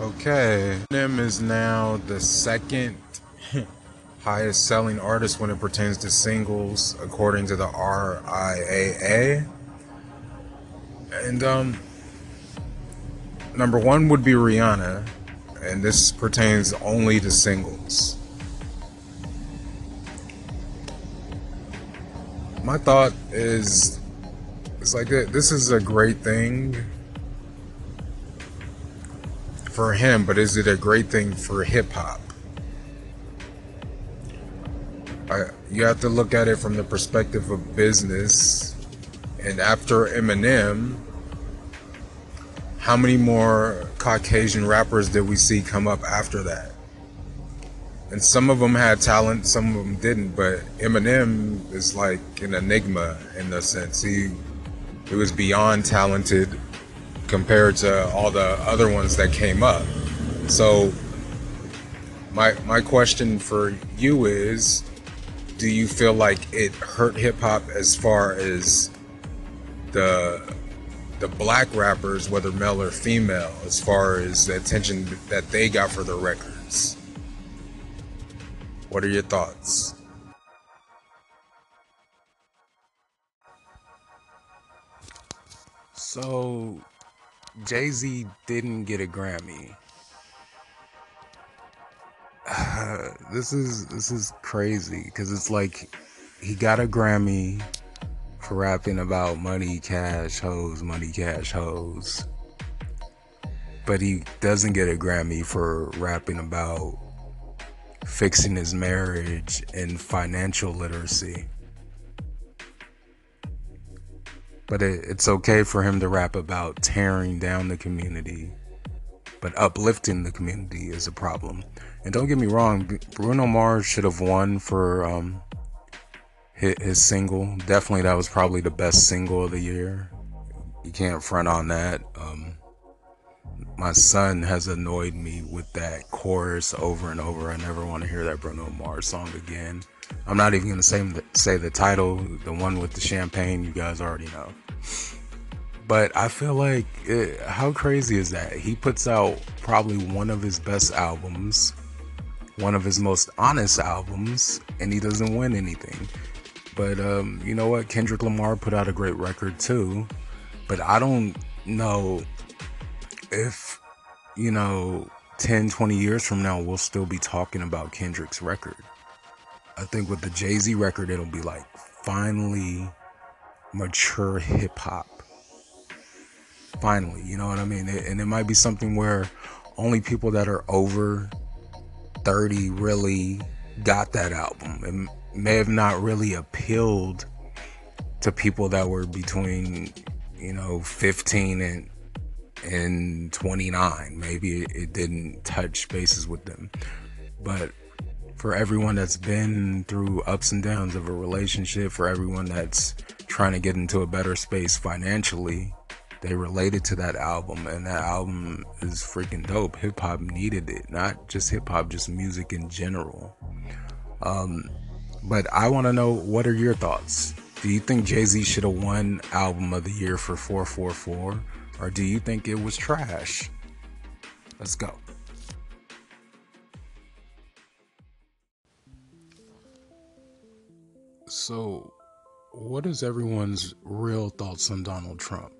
Okay, Eminem is now the second highest selling artist when it pertains to singles, according to the RIAA. And um, number one would be Rihanna, and this pertains only to singles. My thought is, it's like this is a great thing for him, but is it a great thing for hip hop? you have to look at it from the perspective of business. And after Eminem, how many more Caucasian rappers did we see come up after that? And some of them had talent, some of them didn't. But Eminem is like an enigma in the sense he he was beyond talented compared to all the other ones that came up. So my my question for you is do you feel like it hurt hip hop as far as the the black rappers, whether male or female, as far as the attention that they got for their records? What are your thoughts? So Jay Z didn't get a Grammy. this is this is crazy because it's like he got a Grammy for rapping about money, cash, hoes, money, cash, hoes, but he doesn't get a Grammy for rapping about fixing his marriage and financial literacy. But it, it's okay for him to rap about tearing down the community, but uplifting the community is a problem. And don't get me wrong, Bruno Mars should have won for um, his, his single. Definitely, that was probably the best single of the year. You can't front on that. Um, my son has annoyed me with that chorus over and over. I never want to hear that Bruno Mars song again. I'm not even gonna say the, say the title, the one with the champagne. You guys already know. But I feel like, it, how crazy is that? He puts out probably one of his best albums, one of his most honest albums, and he doesn't win anything. But um, you know what? Kendrick Lamar put out a great record too. But I don't know if, you know, 10, 20 years from now, we'll still be talking about Kendrick's record. I think with the Jay Z record, it'll be like finally mature hip hop. Finally, you know what I mean? And it might be something where only people that are over 30 really got that album. It may have not really appealed to people that were between, you know, 15 and and 29. Maybe it, it didn't touch bases with them. But for everyone that's been through ups and downs of a relationship, for everyone that's trying to get into a better space financially, they related to that album, and that album is freaking dope. Hip hop needed it, not just hip hop, just music in general. Um, but I want to know what are your thoughts? Do you think Jay Z should have won Album of the Year for 444, or do you think it was trash? Let's go. So, what is everyone's real thoughts on Donald Trump?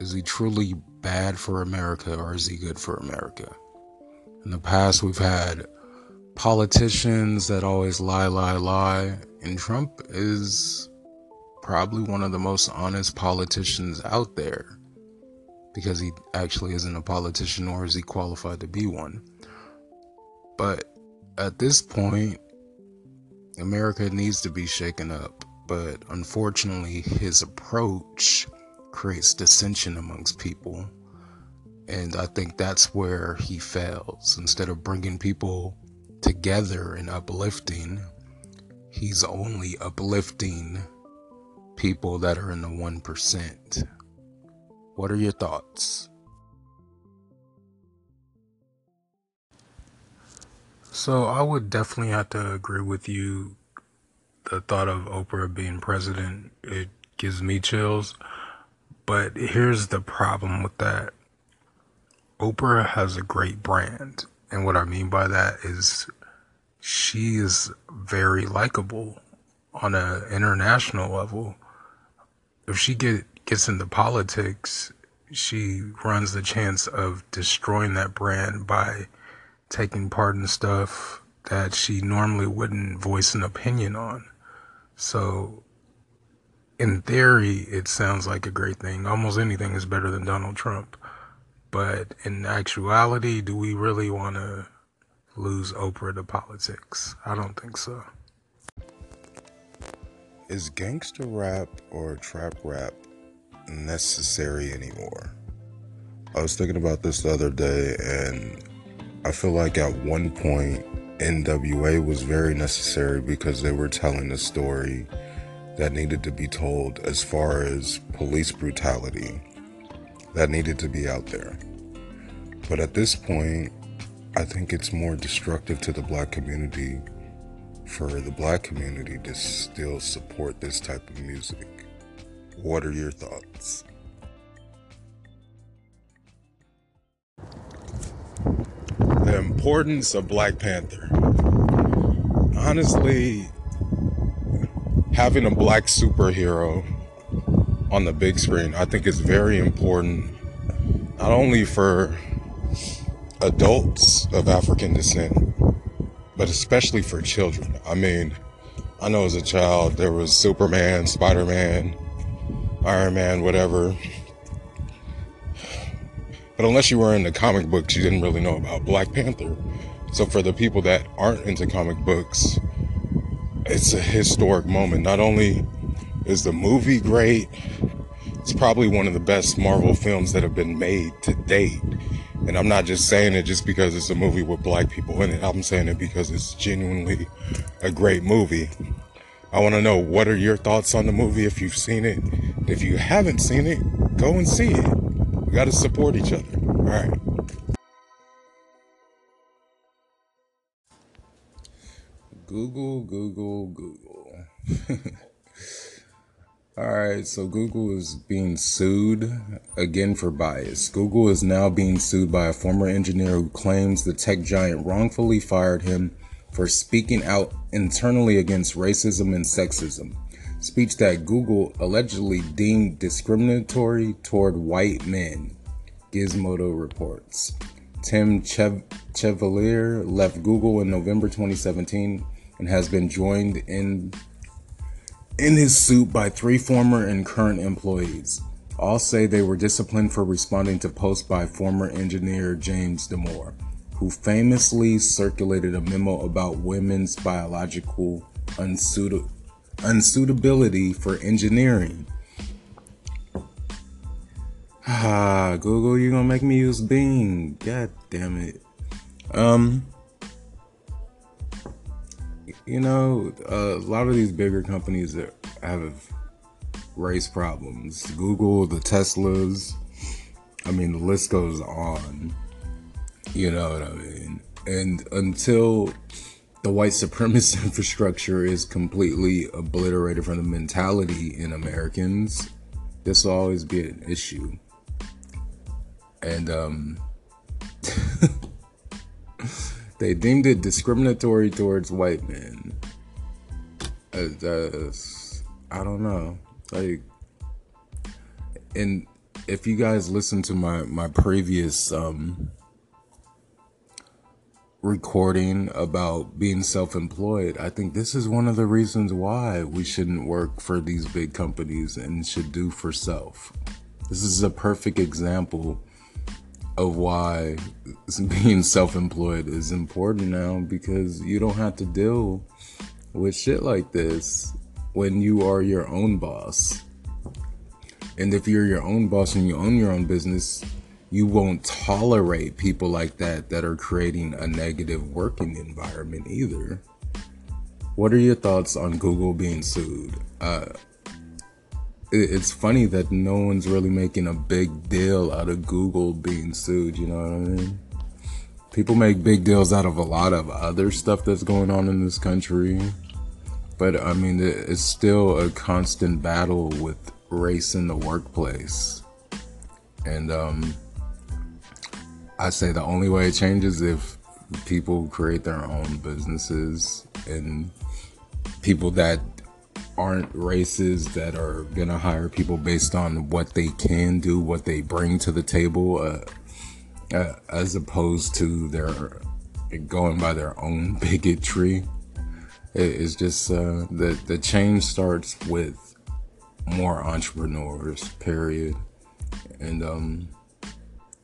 Is he truly bad for America or is he good for America? In the past, we've had politicians that always lie, lie, lie, and Trump is probably one of the most honest politicians out there because he actually isn't a politician nor is he qualified to be one. But at this point, America needs to be shaken up, but unfortunately, his approach creates dissension amongst people. And I think that's where he fails. Instead of bringing people together and uplifting, he's only uplifting people that are in the 1%. What are your thoughts? So I would definitely have to agree with you. The thought of Oprah being president, it gives me chills. But here's the problem with that. Oprah has a great brand. And what I mean by that is she is very likable on an international level. If she get gets into politics, she runs the chance of destroying that brand by taking part in stuff that she normally wouldn't voice an opinion on. So, in theory, it sounds like a great thing. Almost anything is better than Donald Trump. But in actuality, do we really want to lose Oprah to politics? I don't think so. Is gangster rap or trap rap necessary anymore? I was thinking about this the other day, and I feel like at one point, NWA was very necessary because they were telling a story that needed to be told as far as police brutality that needed to be out there. But at this point, I think it's more destructive to the black community for the black community to still support this type of music. What are your thoughts? The importance of Black Panther. Honestly, having a black superhero on the big screen, I think is very important, not only for adults of African descent, but especially for children. I mean, I know as a child there was Superman, Spider Man, Iron Man, whatever. But unless you were into comic books, you didn't really know about Black Panther. So for the people that aren't into comic books, it's a historic moment. Not only is the movie great, it's probably one of the best Marvel films that have been made to date. And I'm not just saying it just because it's a movie with black people in it. I'm saying it because it's genuinely a great movie. I want to know what are your thoughts on the movie if you've seen it. If you haven't seen it, go and see it. We got to support each other. All right. Google, Google, Google. All right, so Google is being sued again for bias. Google is now being sued by a former engineer who claims the tech giant wrongfully fired him for speaking out internally against racism and sexism. Speech that Google allegedly deemed discriminatory toward white men, Gizmodo reports. Tim Chev- Chevalier left Google in November 2017 and has been joined in in his suit by three former and current employees. All say they were disciplined for responding to posts by former engineer James Damore, who famously circulated a memo about women's biological unsuit- unsuitability for engineering. Ah, Google, you're gonna make me use Bing. God damn it. Um, you know, a lot of these bigger companies that have race problems. Google, the Teslas. I mean, the list goes on. You know what I mean? And until the white supremacist infrastructure is completely obliterated from the mentality in Americans, this will always be an issue. And, um, they deemed it discriminatory towards white men. Uh, uh, I don't know. Like, and if you guys listen to my my previous um, recording about being self-employed, I think this is one of the reasons why we shouldn't work for these big companies and should do for self. This is a perfect example of why being self-employed is important now because you don't have to deal with shit like this when you are your own boss. And if you're your own boss and you own your own business, you won't tolerate people like that that are creating a negative working environment either. What are your thoughts on Google being sued? Uh, it's funny that no one's really making a big deal out of Google being sued, you know what I mean? People make big deals out of a lot of other stuff that's going on in this country. But I mean, it's still a constant battle with race in the workplace. And um, I say the only way it changes if people create their own businesses and people that aren't races that are gonna hire people based on what they can do, what they bring to the table, uh, uh, as opposed to their going by their own bigotry. it's just uh, the the change starts with more entrepreneurs. Period, and um,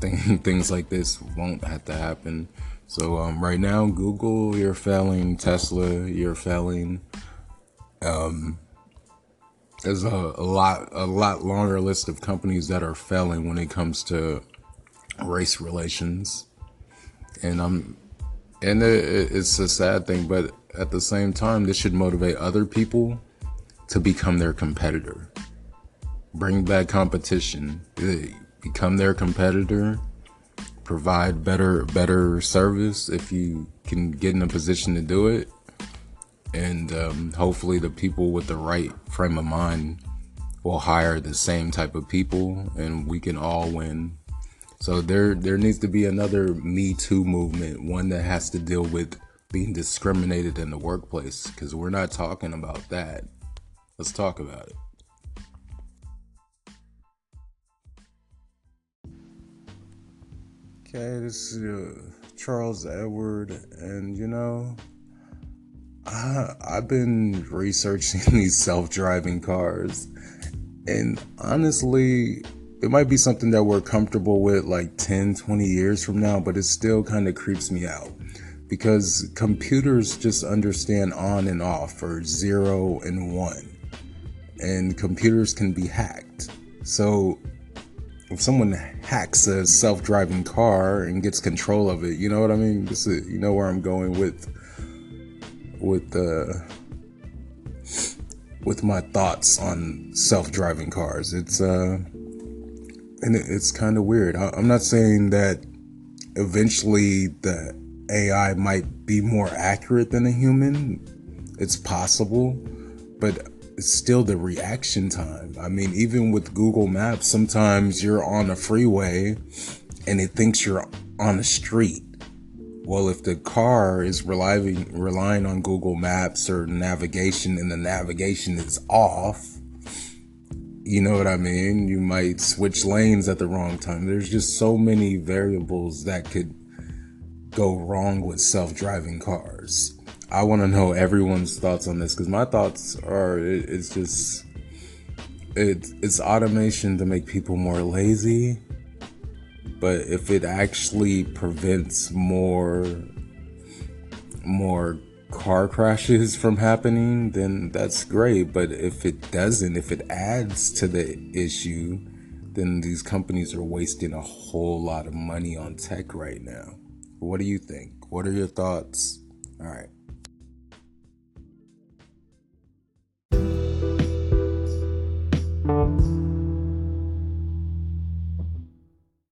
things like this won't have to happen. So um, right now, Google, you're failing. Tesla, you're failing. Um, there's a, a lot a lot longer list of companies that are failing when it comes to race relations, and I'm and it, it's a sad thing, but at the same time, this should motivate other people to become their competitor. Bring back competition, become their competitor, provide better better service if you can get in a position to do it. And um, hopefully the people with the right frame of mind will hire the same type of people and we can all win. So there there needs to be another me too movement one that has to deal with being discriminated in the workplace because we're not talking about that. Let's talk about it okay this is uh, charles edward and you know I, I've been researching these self-driving cars, and honestly, it might be something that we're comfortable with like 10, 20 years from now, but it still kind of creeps me out because computers just understand on and off or zero and one, and computers can be hacked. So if someone hacks a self-driving car and gets control of it, you know what I mean? This is, you know where I'm going with with uh, with my thoughts on self-driving cars. It's uh, and it's kind of weird. I'm not saying that eventually the AI might be more accurate than a human. It's possible, but it's still the reaction time. I mean, even with Google Maps, sometimes you're on a freeway and it thinks you're on a street well, if the car is relying relying on Google Maps or navigation and the navigation is off, you know what I mean? You might switch lanes at the wrong time. There's just so many variables that could go wrong with self-driving cars. I want to know everyone's thoughts on this because my thoughts are it's just it, it's automation to make people more lazy but if it actually prevents more more car crashes from happening, then that's great. But if it doesn't, if it adds to the issue, then these companies are wasting a whole lot of money on tech right now. What do you think? What are your thoughts? All right.